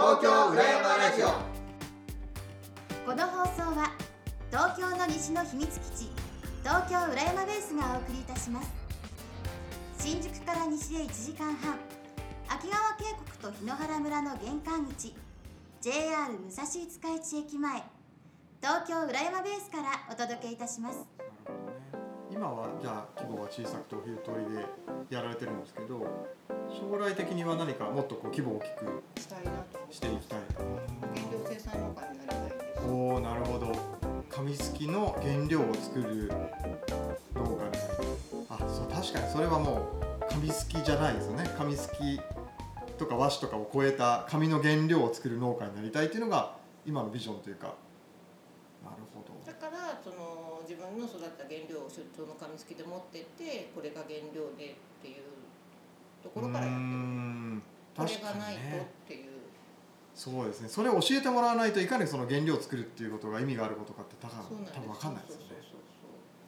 東京裏山ラジオ。この放送は東京の西の秘密基地東京浦山ベースがお送りいたします。新宿から西へ1時間半秋川渓谷と檜原村の玄関口 JR 武蔵五日市駅前東京浦山ベースからお届けいたします。今はじゃあ規模が小さくてお昼通りでやられてるんですけど将来的には何かもっとこう規模を大きくしたいな。としていきたい原料生産農家になりたいですおおなるほど。紙すきの原料を作る農家になるあそう確かにそれはもう紙すきじゃないですよね。紙すきとか和紙とかを超えた紙の原料を作る農家になりたいっていうのが今のビジョンというか。なるほど。だからその自分の育った原料を出張の紙すきで持ってってこれが原料でっていうところからやってる。ん。これがないとねっていうそうですね。それを教えてもらわないといかにその原料を作るっていうことが意味があることかって多分多分分かんないですよね。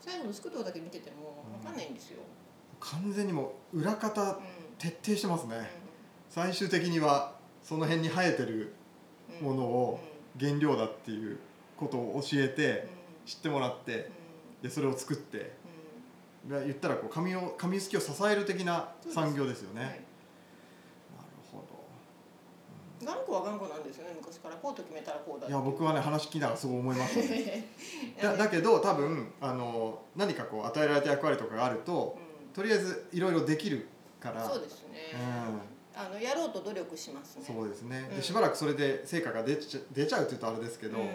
最後のすくとこだけ見てても分かんないんですよ、完全にもう裏方うん。徹底してますね、うん。最終的にはその辺に生えてるうん。ものを原料だっていうことを教えうん。て知ってもらってでそれを作って。言ったらこう紙を紙すきを支える的な産業ですよね、頑固は頑固なんですよね昔から。こうと決めたらこうだどいや僕はね話聞きながらそう思いましたね。だだけど多分あの何かこう与えられた役割とかがあるとうとりあえずいろいろできるから。ん、そうですね、あのやろうと努力しますね。そうですね、うん。でしばらくそれで成果が出ちゃ出ちゃうっていうとあれですけど、うん。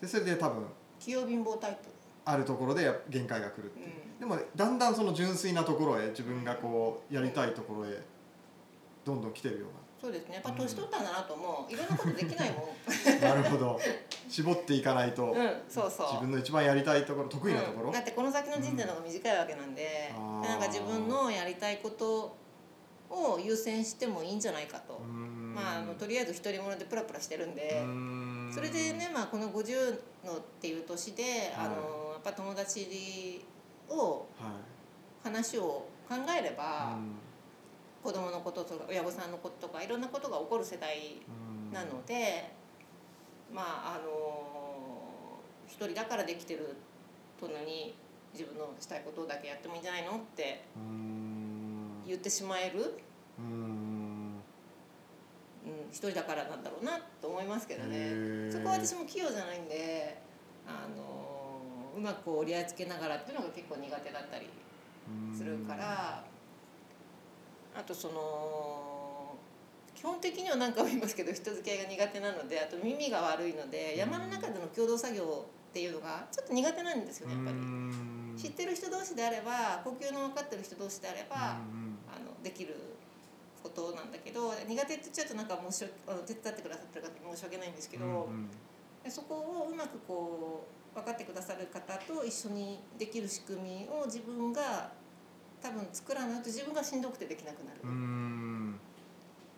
でそれで多分器用貧乏タイプ。あるところで限界が来るっていう、うん。でもねだんだんその純粋なところへ自分がこうやりたいところへどんどん来てるよそうですね。やっぱ年取ったんだなと思う。いろんなことできないもん。う ななるほど。絞っていかないと、うんそうそう。自分の一番やりたいところ得意なところ、うん。だってこの先の人生の方が短いわけなんで,、うん。でなんか自分のやりたいことを優先してもいいんじゃないかと、まああのとりあえず独り者でプラプラしてるんで、それでね、まあ、この50のっていう年で、はい。あのやっぱ友達をはい。話を考えれば、うん子供のこととか親御さんのこととかいろんなことが起こる世代うん。なので、まああの一人だからできてる殿に自分のしたいことだけやってもいいんじゃないのって言ってしまえる、うーん。うん、一人だからなんだろうなと思いますけどへねー。そこは私も器用じゃないんで、あのうまく折り合いつけながらっていうのが結構苦手だったりするからあとその基本的には何かも言いますけど人付き合いが苦手なのであと耳が悪いので山の中での共同作業っていうのがちょっと苦手なんですよねやっぱり。知ってる人同士であれば呼吸の分かってる人同士であれば、あのできることなんだけど苦手って言っちゃうとなんか申し訳あの手伝ってくださってる方に申し訳ないんですけど、でそこをうまくこう分かってくださる方と一緒にできる仕組みを自分が多分作らないと自分がしんどくてできなくなる、っ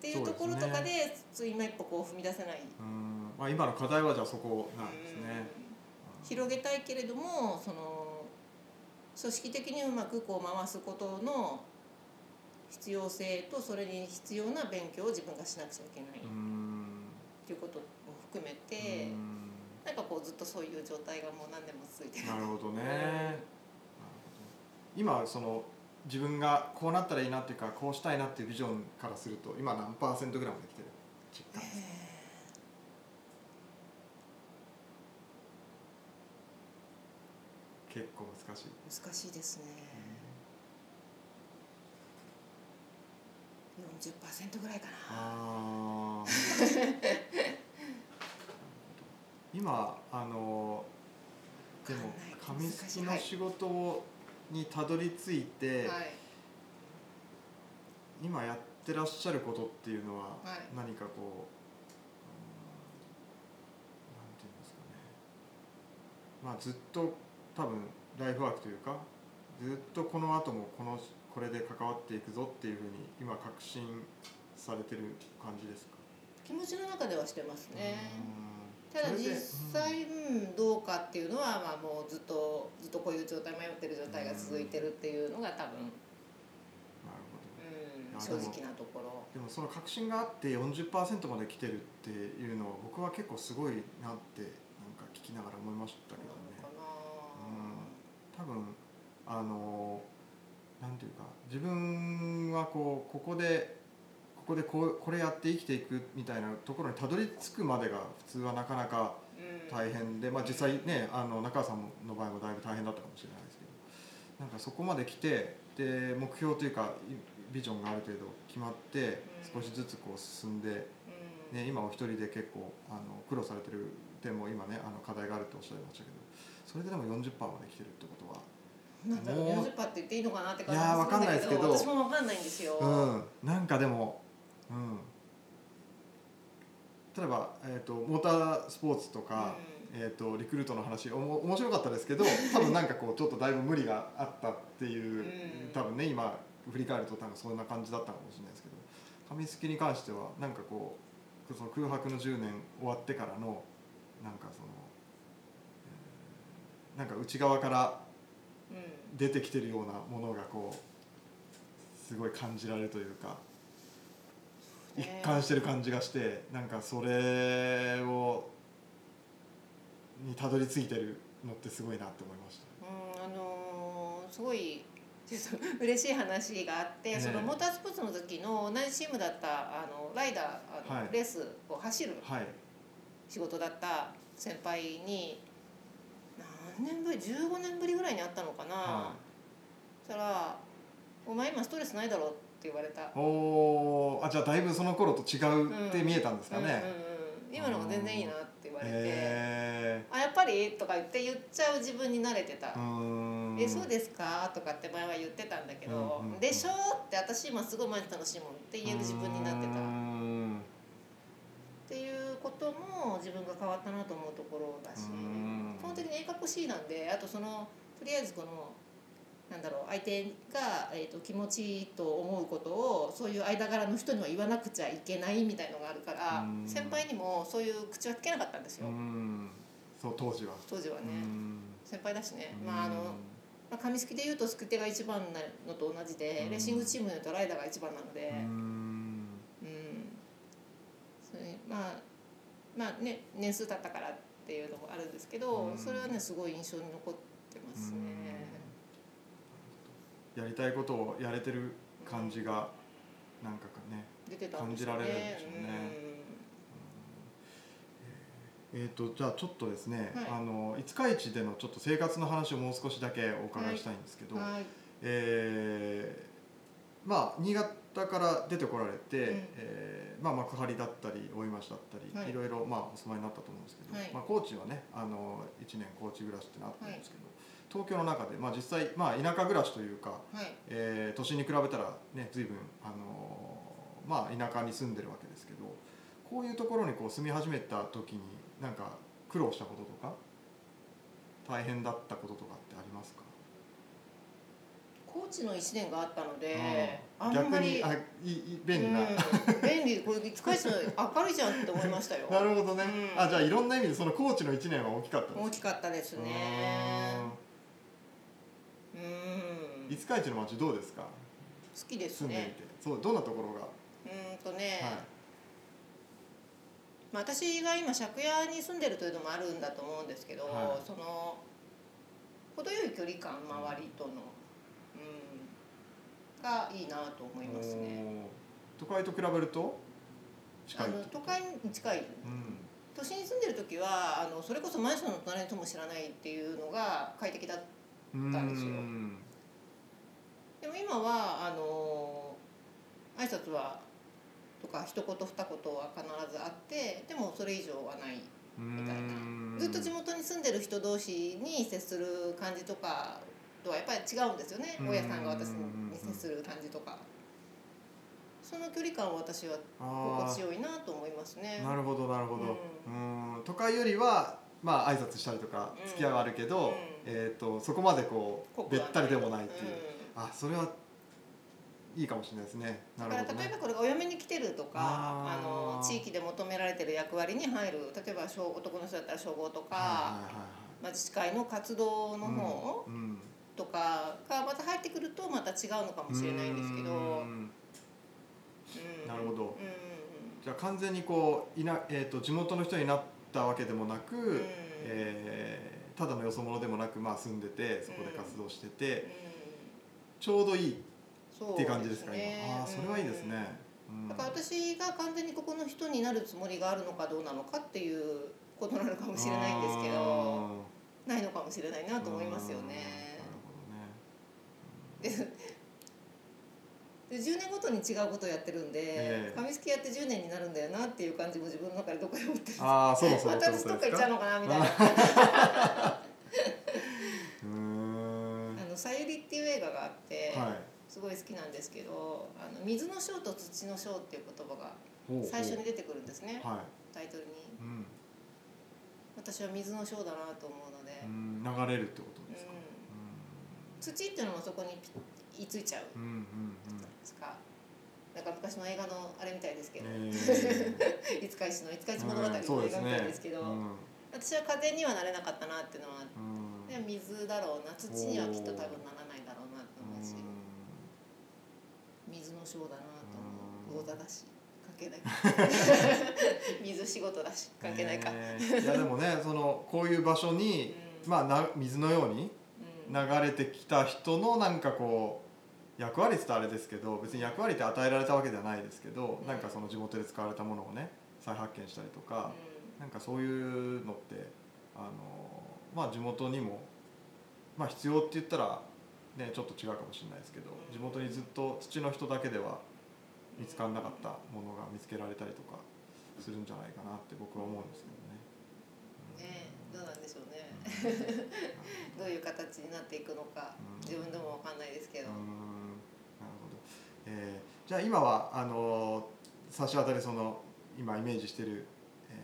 ていうところとかでつい今一歩こう踏み出せない、うん。まあ今の課題はじゃあそこなんですね。うん。広げたいけれどもその組織的にうまくこう回すことの必要性とそれに必要な勉強を自分がしなくちゃいけない。っうん。ていうことも含めて、うん。なんかこうずっとそういう状態がもう何年も続いてる。なるほどね。今その自分がこうなったらいいなっていうかこうしたいなっていうビジョンからすると今何パーセントぐらいまで来てる？実感です結構難しい。難しいですね。40%ぐらいかな。あー。今あのでも紙すきの仕事をにたどり着いて、はい。今やってらっしゃることっていうのははい何かこう、うんなんていうんですかねまあずっと多分ライフワークというかずっとこの後もこのこれで関わっていくぞっていうふうに今確信されてる感じですか？気持ちの中ではしてますね。うんただ実際、うん、どうかっていうのは、まあ、もうずっとずっとこういう状態迷ってる状態が続いてるっていうのが多分、なるほど。うん、や正直なところ。でもその確信があって40%まで来てるっていうのは僕は結構すごいなってなんか聞きながら思いましたけどね。な。のか多分あのなんていうか自分はこうここでここでこうこれやって生きていくみたいなところにたどり着くまでが普通はなかなか大変で、まあ、実際ねあの中川さんの場合もだいぶ大変だったかもしれないですけどなんかそこまで来てで目標というかいビジョンがある程度決まってうん。少しずつこう進んで、うん。ね、今お一人で結構あの苦労されてる点も今ねあの課題があるっておっしゃいましたけどそれででも40%まで来てるってことはなんだろうもう40%って言っていいのかなって感いやかんないですけど私もわかんないんですよ、うん、なんかでも、うん、例えば、えー、とモータースポーツとか、えー、とリクルートの話おも面白かったですけど多分なんかこうちょっとだいぶ無理があったっていう、うん。多分ね今振り返ると多分そんな感じだったかもしれないですけど紙すきに関してはなんかこうその空白の10年終わってからのなんかその、えーなんか内側からうんうん。出てきてるようなものがこうすごい感じられるというか一ね貫してる感じがしてなんかそれをにたどり着いてるのってすごいなって思いました。うんあのーすごい嬉しい話があって、ええ。そのモータースポーツの時の同じチームだったあのライダーあの、はい。レースを走るはい、仕事だった先輩に何年ぶり15年ぶりぐらいに会ったのかな、はそしたら「お前今ストレスないだろ」って言われた。い、おー。あじゃあだいぶその頃と違うって見えたんですかね。うんうんうん、今の方が全然いいなって言われて。へ「あやっぱり?」とか言って言っちゃう自分に慣れてた。えそうですか?」とかって前は言ってたんだけど。うんうんうん。でしょ?」って私今すごい毎日楽しいもんって言える自分になってた。っていうことも自分が変わったなと思うところだし。うん。基本的に鋭角 C なんであとそのとりあえずこのなんだろう相手が、えー、と気持ちいいと思うことをそういう間柄の人には言わなくちゃいけないみたいのがあるからうん。先輩にもそういう口は聞けなかったんですうよん。そう当時は。当時はね。うん。先輩だしね。まああのまあ、紙すきでいうとすく手が一番なのと同じで、うん。レーシングチームでいうとライダーが一番なので、うーん。うん。それまあまあね年数経ったからっていうのもあるんですけど、うん。それはねすごい印象に残ってますね。やりたいことをやれてる感じがなんかかね、出てたんですよ感じられるんでしょうね。えー、とじゃあちょっとですね、はい。あの五日市でのちょっと生活の話をもう少しだけお伺いしたいんですけど、うんはい。えーまあ新潟から出てこられて、うん。えーまあ、幕張だったり大井町だったり、はい。い、ろいろ、まあ、お住まいになったと思うんですけど、はい。まあ、高知はねあの1年高知暮らしってなったんですけど、東京の中で、まあ、実際、まあ、田舎暮らしというか、はい。えー都心に比べたらね随分あのーまあ田舎に住んでるわけですけどこういうところにこう住み始めた時になんか苦労したこととか大変だったこととかってありますか、高知の1年があったので、うん。あんまり逆にあいいいい便利な、うん。便利。これ五日市の明るいじゃんって思いましたよ。なるほどね、うん。あじゃあいろんな意味でその高知の1年は大きかったです大きかったですね。うん五日市の街どうですか？好きですね。そうどんなところが、うんとね、はい。まあ、私が今借家に住んでるというのもあるんだと思うんですけど、はい。その程よい距離感周りとの、うん、がいいなと思いますね。都会と比べると？近いあの都会に近い。うん。都心に住んでる時はあのそれこそマンションの隣とも知らないっていうのが快適だったんですようん。でも今はあの挨拶はとか一言二言は必ずあってでもそれ以上はないみたいな。ずっと地元に住んでる人同士に接する感じとかとはやっぱり違うんですよね。うん。大家さんが私に接する感じとか。その距離感を私はあ心地よいなと思いますね。あなるほどなるほど、ううん。都会よりはまあ挨拶したりとかうん。付き合いはあるけど、うんえー、とそこまでこうべったりでもないっていう、うん。あそれはいいかもしれないですね。なだるほどね。から例えばこれがお嫁に来てるとかあの地域で求められてる役割に入る例えば消男の人だったら消防とか、まあ、自治会の活動の方とかがまた入ってくるとまた違うのかもしれないんですけど。うんなるほど。じゃあ完全にこういな、えー、と地元の人になったわけでもなく、うん。えーただのよそ者でもなく、まあ、住んでてそこで活動してて、うん。ちょうどいいっていう感じですかね今。ああそれはいいですね、うん。だから私が完全にここの人になるつもりがあるのかどうなのかっていうことなのかもしれないんですけどないのかもしれないなと思いますよね。なるほどね で10年ごとに違うことをやってるんで、ええ。紙すきやって10年になるんだよなっていう感じも自分の中でどこかで思ってるああそろそろって私どっか行っちゃうのかなみたいな。うーん。あの「さゆり」っていう映画があって、はい。すごい好きなんですけど「あの水の章と土の章」っていう言葉が最初に出てくるんですねはタイトルに。いうん。私は水の章だなと思うので、うん流れるってことですか？土っていうのもそこにピッ居ついちゃう。うんうんうん。ですかなんか昔の映画のあれみたいですけど、うんえ五日市の五日市物語のうんそうです映画みたいねですけど、うん私は風にはなれなかったなっていうのはうん。で水だろうな。土にはきっと多分ならないだろうなと思うし。水の章だなと思う。魚座だし関係ない水仕事だし関係ないか、ねいやでもね そのこういう場所に、まあな水のようにうん。流れてきた人のなんかこう役割って言ったらあれですけど別に役割って与えられたわけではないですけど、うんなんかその地元で使われたものをね再発見したりとうん。か、なんかそういうのってあのまあ地元にもまあ必要って言ったらねちょっと違うかもしれないですけどうん。地元にずっと土の人だけでは見つからなかったものが見つけられたりとかするんじゃないかなって僕は思うんですけどね。ねどうなんでしょうね。うん。どういう形になっていくのかうん。自分でもわかんないですけど、えーじゃあ今はあの差し当たりその今イメージしてる、え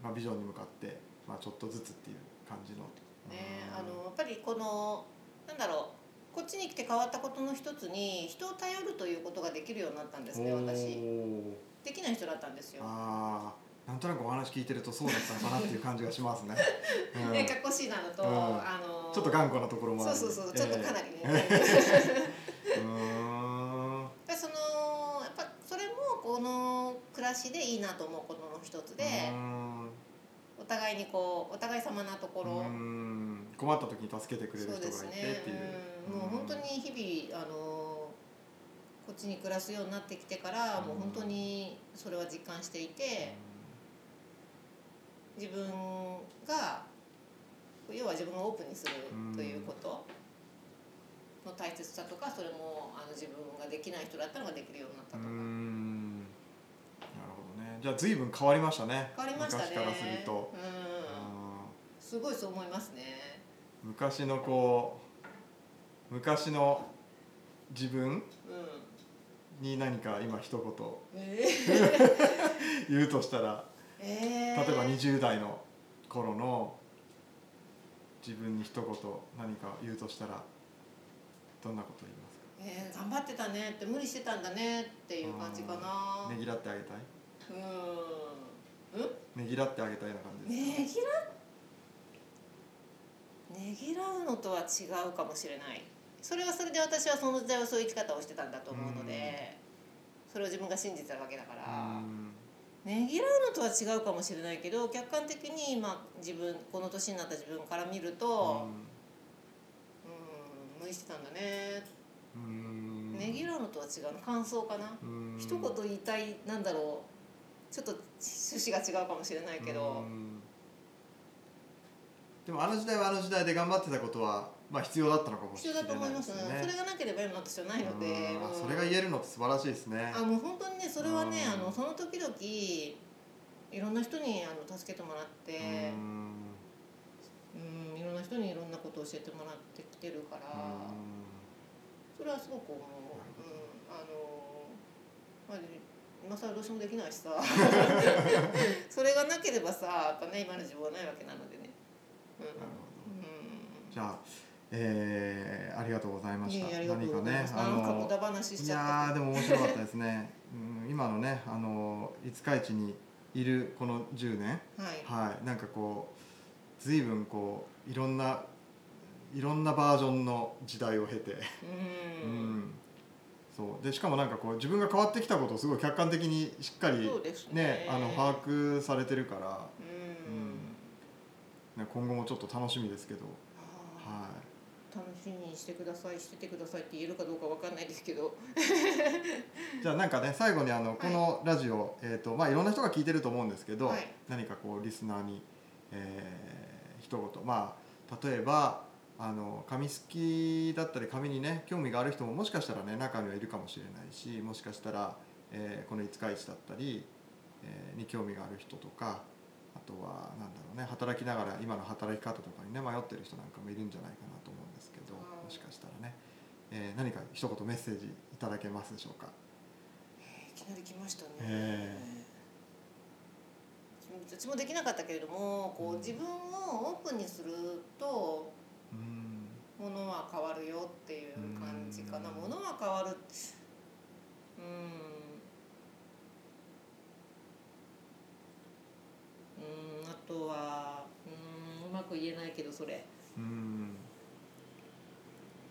ーまあ、ビジョンに向かって、まあ、ちょっとずつっていう感じの。ねうんあのやっぱりこのなんだろうこっちに来て変わったことの一つに人を頼るということができるようになったんですねお私ーできない人だったんですよ。あーなんとなくお話聞いてるとそうだったのかなっていう感じがしますね。うんね、かっこしいなのと、うんあのちょっと頑固なところもあるそうそうそうちょっとかなりね、え ーうーんでそのやっぱそれもこの暮らしでいいなと思うことの一つで、お互いにこうお互い様なところ、困った時に助けてくれる人がいてっていう。うん。もう本当に日々あのこっちに暮らすようになってきてから、もう本当にそれは実感していて、自分が要は自分をオープンにするということ。の大切さとかそれもあの自分ができない人だったのができるようになったとか、じゃあ随分変わりましたね。変わりましたね。昔からすると、うん、うすごいそう思いますね。ん昔のこう昔の自分うんに何か今一言 え言うとしたらー、えー、例えば20代の頃の自分に一言何か言うとしたらどんなこと言いますか？えー、頑張ってたねって無理してたんだねっていう感じかな。ねぎらってあげたい？うん。うん？ねぎらってあげたいような感じですか、ねぎらねぎらうのとは違うかもしれない。それはそれで私はその時代はそういう生き方をしてたんだと思うのでそれを自分が信じてたわけだから。うん。ねぎらうのとは違うかもしれないけど客観的に今自分この年になった自分から見るとうん無理してたんだね。うん。ねぎらうのとは違うの？感想かな？うん。一言言いたいなんだろうちょっと趣旨が違うかもしれないけど。うん。でもあの時代はあの時代で頑張ってたことはまあ必要だったのかもし必要れないだと思いますね。それがなければ今の私はないので。それが言えるのって素晴らしいですね。あもう本当にねそれはねうん。あのその時々いろんな人にあの助けてもらって。うん。うんいろんな人にいろんなことを教えてもらってきてるから。それはすごく思う、うん、あのまあ今更どうしようもできないしさ。それがなければさやっぱね今の自分はないわけなのでね。うん。なるほどうん。じゃあ、えーありがとうございました。いえいえありがとうございます。何かねなんか無駄話しいやーでも面白かったですね、うん、今のねあの五日市にいるこの10年。はい。はい。なんかこう随分こういろんないろんなバージョンの時代を経て、う。うんん、そう。でしかもなんかこう自分が変わってきたことをすごい客観的にしっかりね。ねあの把握されてるから、うん、ね、今後もちょっと楽しみですけど、あはー楽しみにしてくださいしててくださいって言えるかどうかわかんないですけど。い、じゃあなんかね最後にあのこのラジオ、えーとまあ、いろんな人が聞いてると思うんですけど、はい。何かこうリスナーに、えー、一言。まあ例えばあの紙好きだったり紙にね興味がある人ももしかしたらね中にはいるかもしれないしもしかしたら、えーこの五日市だったり、えーに興味がある人とかあとはなんだろうね働きながら今の働き方とかにね迷ってる人なんかもいるんじゃないかなと思うんですけどはいもしかしたらね、えー何か一言メッセージいただけますでしょうか？いきなり来ましたね、えうちもできなかったけれどもこう自分をオープンにするとうんものは変わるよっていう感じかな。うんものは変わる。うん。うん。あとはうん。うまく言えないけどそれ。うん。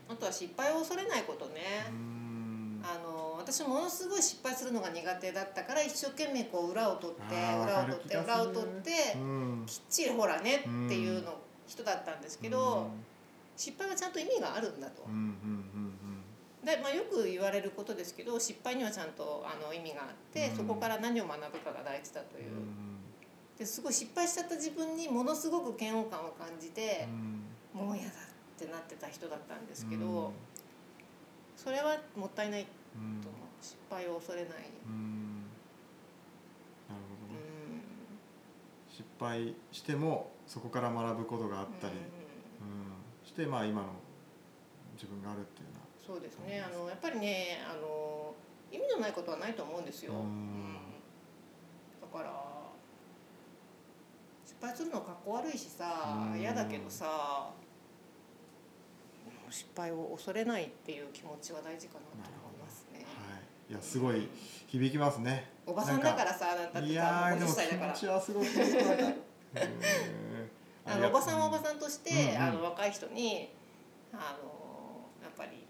あとは失敗を恐れないことね、うん。あの私ものすごい失敗するのが苦手だったから一生懸命こう裏を取って裏を取って裏を取ってうん。きっちりほらねっていうの人だったんですけど失敗はちゃんと意味があるんだと。うんうんうんで、まあ、よく言われることですけど失敗にはちゃんとあの意味があってうん。そこから何を学ぶかが大事だとう。ん。いうですごい失敗しちゃった自分にものすごく嫌悪感を感じてもう嫌だってなってた人だったんですけどそれはもったいないうんと思う。失敗を恐れない。うん。なるほどうねん。失敗してもそこから学ぶことがあったり、うんうん、してまあ今の自分があるっていうのはそうですね。あのやっぱりねあの意味のないことはないと思うんですよ、うん。うん。だから失敗するのかっこ悪いしさうん。嫌だけどさ失敗を恐れないっていう気持ちは大事かなと思いますね。はい、いやすごい響きますね。おばさんだからさだっていやさ50ーでも気持ちはすごく。うんあのおばさんはおばさんとして、うんうん。あの若い人にあのやっぱり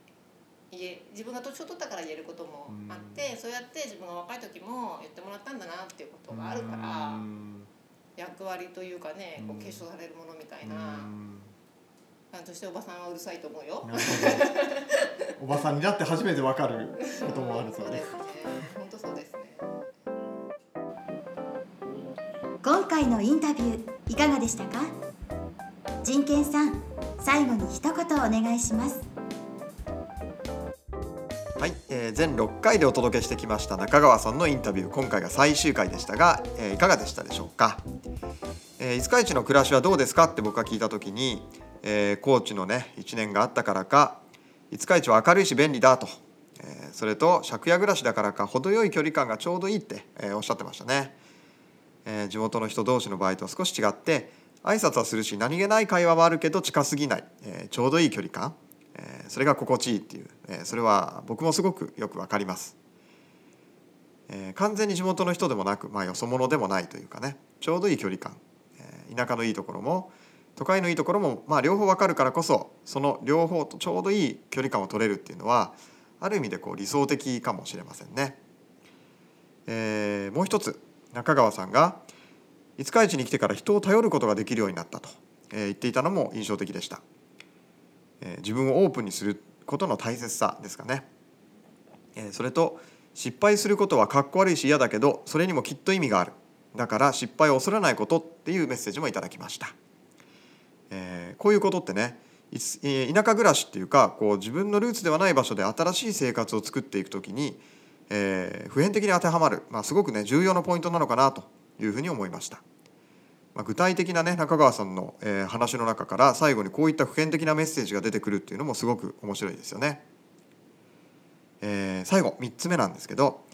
言え自分が年を取ったから言えることもあって、そうやって自分が若い時も言ってもらったんだなっていうことがあるから、うん。役割というかねこううん継承されるものみたいな、うん。あとしておばさんはうるさいと思うよ。おばさんになって初めてわかることもあるそうです。ね。本当そうですね。今回のインタビューいかがでしたか？人権さん最後に一言お願いします。はい、えー全6回でお届けしてきました中川さんのインタビュー。今回が最終回でしたが、えーいかがでしたでしょうか、えー、五日市の暮らしはどうですかって僕が聞いた時に、えー、高知のね1年があったからか五日市は明るいし便利だと、えーそれと借家暮らしだからか程よい距離感がちょうどいいって、えーおっしゃってましたね、えー地元の人同士の場合と少し違って挨拶はするし何気ない会話はあるけど近すぎない、えーちょうどいい距離感。えーそれが心地いいっていう、えーそれは僕もすごくよくわかります、えー完全に地元の人でもなく、まあ、よそ者でもないというかね。ちょうどいい距離感、えー田舎のいいところも都会のいいところも、まあ、両方わかるからこそその両方とちょうどいい距離感を取れるっていうのはある意味でこう理想的かもしれませんね、えーもう一つ中川さんが五日市に来てから人を頼ることができるようになったと、えー言っていたのも印象的でした。えー自分をオープンにすることの大切さですかね、えーそれと失敗することはかっこ悪いし嫌だけどそれにもきっと意味がある。だから失敗を恐れないことっていうメッセージもいただきました、えーこういうことってね田舎暮らしっていうかこう自分のルーツではない場所で新しい生活を作っていくときに、えー普遍的に当てはまる、まあ、すごくね重要なポイントなのかなというふうに思いました。まあ、具体的なね中川さんの、えー話の中から最後にこういった普遍的なメッセージが出てくるっていうのもすごく面白いですよね。えー最後3つ目なんですけど、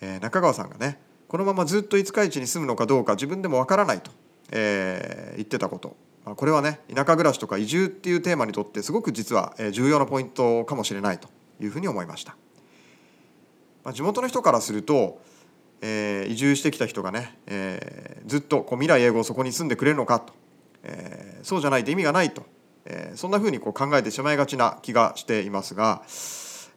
えー中川さんがねこのままずっと五日市に住むのかどうか自分でもわからないと、えー言ってたこと、まあ、これはね田舎暮らしとか移住っていうテーマにとってすごく実はえー重要なポイントかもしれないというふうに思いました。まあ、地元の人からするとえー移住してきた人がね、えーずっとこう未来永劫そこに住んでくれるのかと、えーそうじゃないと意味がないと、えーそんなふうにこう考えてしまいがちな気がしていますが、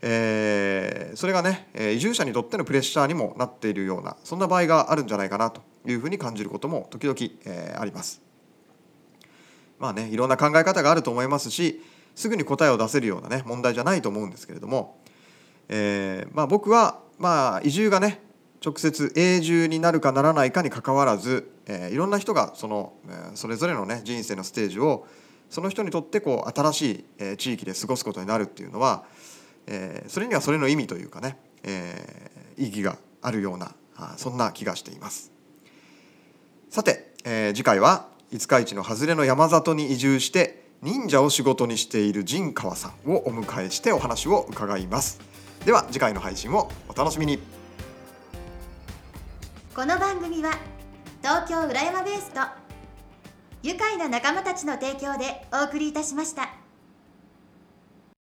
えーそれがね移住者にとってのプレッシャーにもなっているようなそんな場合があるんじゃないかなというふうに感じることも時々、えーあります。まあねいろんな考え方があると思いますしすぐに答えを出せるようなね問題じゃないと思うんですけれども、えーまあ、僕はまあ移住がね直接永住になるかならないかにかかわらず、えーいろんな人がその、えーそれぞれのね人生のステージをその人にとってこう新しい、えー地域で過ごすことになるっていうのは、えーそれにはそれの意味というかね、えー意義があるようなあそんな気がしています。さて、えー次回は五日市の外れの山里に移住して忍者を仕事にしている陣川さんをお迎えしてお話を伺いますでは次回の配信をお楽しみにこの番組は東京浦山ベースと愉快な仲間たちの提供でお送りいたしました。